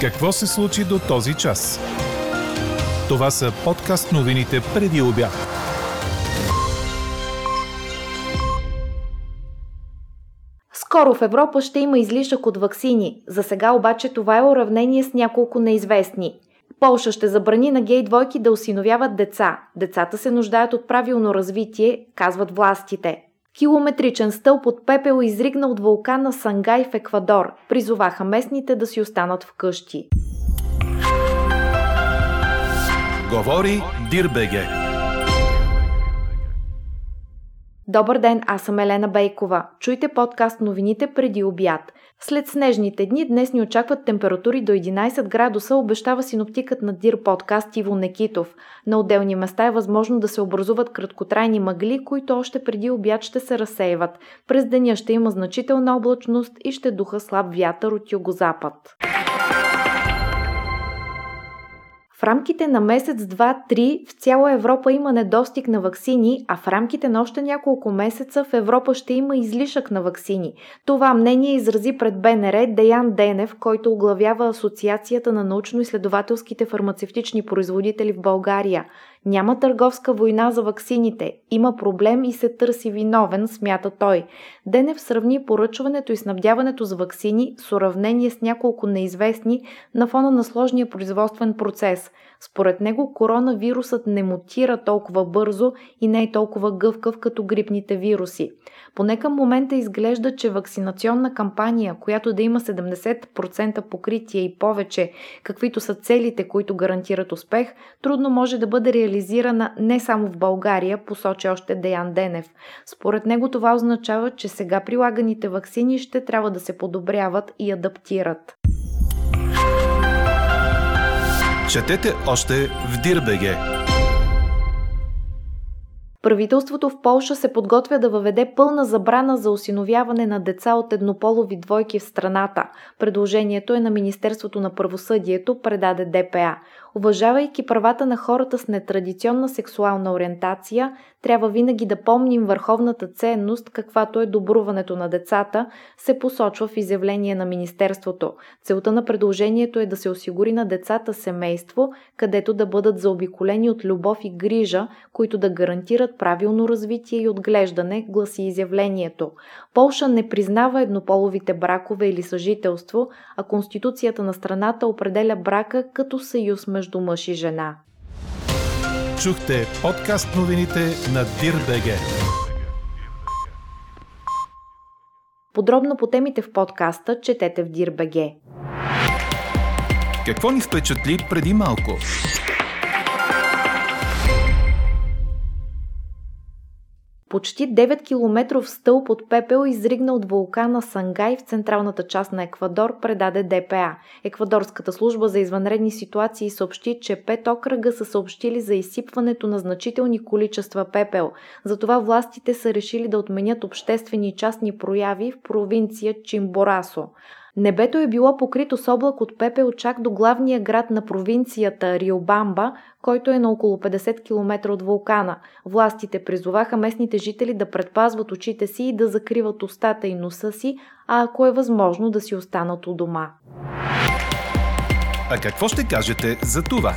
Какво се случи до този час? Това са подкаст новините преди обяд. Скоро в Европа ще има излишък от ваксини. За сега обаче това е уравнение с няколко неизвестни. Полша ще забрани на гей двойки да осиновяват деца. Децата се нуждаят от правилно развитие, казват властите. Километричен стълб от пепел изригна от вулкана Сангай в Еквадор. Призоваха местните да си останат вкъщи. Говори Дирбеге. Добър ден, аз съм Елена Бейкова. Чуйте подкаст новините преди обяд. След снежните дни днес ни очакват температури до 11 градуса, обещава синоптикът на Дир подкаст Иво Некитов. На отделни места е възможно да се образуват краткотрайни мъгли, които още преди обяд ще се разсейват. През деня ще има значителна облачност и ще духа слаб вятър от югозапад. В рамките на месец, два, три в цяла Европа има недостиг на ваксини, а в рамките на още няколко месеца в Европа ще има излишък на ваксини. Това мнение изрази пред БНР Деян Денев, който оглавява Асоциацията на научно-изследователските фармацевтични производители в България. Няма търговска война за ваксините. Има проблем и се търси виновен, смята той. Денев сравни поръчването и снабдяването с ваксини с уравнение с няколко неизвестни на фона на сложния производствен процес. Според него коронавирусът не мутира толкова бързо и не е толкова гъвкав като грипните вируси. Поне към момента изглежда, че вакцинационна кампания, която да има 70% покритие и повече, каквито са целите, които гарантират успех, трудно може да бъде реализирана не само в България, посочи още Деян Денев. Според него това означава, че сега прилаганите вакцини ще трябва да се подобряват и адаптират. Четете още в Дирбеге. Правителството в Полша се подготвя да въведе пълна забрана за осиновяване на деца от еднополови двойки в страната. Предложението е на Министерството на правосъдието, предаде ДПА. Уважавайки правата на хората с нетрадиционна сексуална ориентация, трябва винаги да помним върховната ценност, каквато е добруването на децата, се посочва в изявление на Министерството. Целта на предложението е да се осигури на децата семейство, където да бъдат заобиколени от любов и грижа, които да гарантират правилно развитие и отглеждане, гласи изявлението. Полша не признава еднополовите бракове или съжителство, а Конституцията на страната определя брака като съюз между мъж и жена. Чухте подкаст новините на Дирбеге. Подробно по темите в подкаста четете в Дирбеге. Какво ни впечатли преди малко? Почти 9 км стълб от пепел изригна от вулкана Сангай в централната част на Еквадор, предаде ДПА. Еквадорската служба за извънредни ситуации съобщи, че пет окръга са съобщили за изсипването на значителни количества пепел. Затова властите са решили да отменят обществени и частни прояви в провинция Чимборасо. Небето е било покрито с облак от пепел чак до главния град на провинцията Риобамба, който е на около 50 км от вулкана. Властите призоваха местните жители да предпазват очите си и да закриват устата и носа си, а ако е възможно да си останат у дома. А какво ще кажете за това?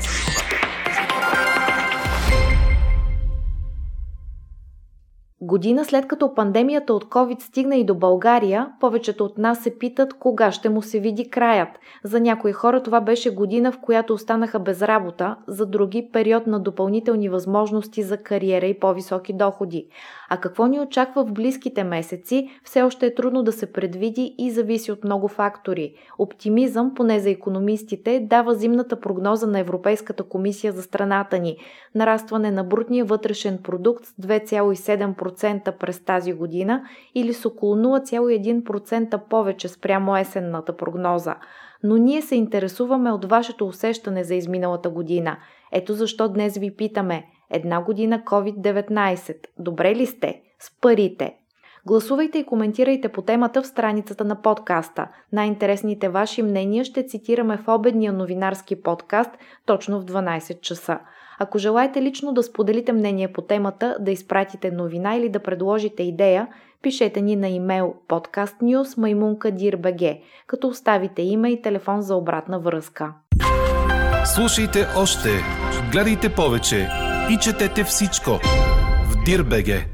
Година след като пандемията от COVID стигна и до България, повечето от нас се питат кога ще му се види краят. За някои хора това беше година, в която останаха без работа, за други период на допълнителни възможности за кариера и по-високи доходи. А какво ни очаква в близките месеци, все още е трудно да се предвиди и зависи от много фактори. Оптимизъм, поне за економистите, дава зимната прогноза на Европейската комисия за страната ни. Нарастване на брутния вътрешен продукт с 2,7% през тази година или с около 0,1% повече спрямо есенната прогноза. Но ние се интересуваме от вашето усещане за изминалата година. Ето защо днес ви питаме – Една година COVID-19. Добре ли сте? С парите. Гласувайте и коментирайте по темата в страницата на подкаста. Най-интересните ваши мнения ще цитираме в обедния новинарски подкаст точно в 12 часа. Ако желаете лично да споделите мнение по темата, да изпратите новина или да предложите идея, пишете ни на имейл podcastnews.maimunkadir.bg, като оставите име и телефон за обратна връзка. Слушайте още, гледайте повече и четете всичко в Дирбеге.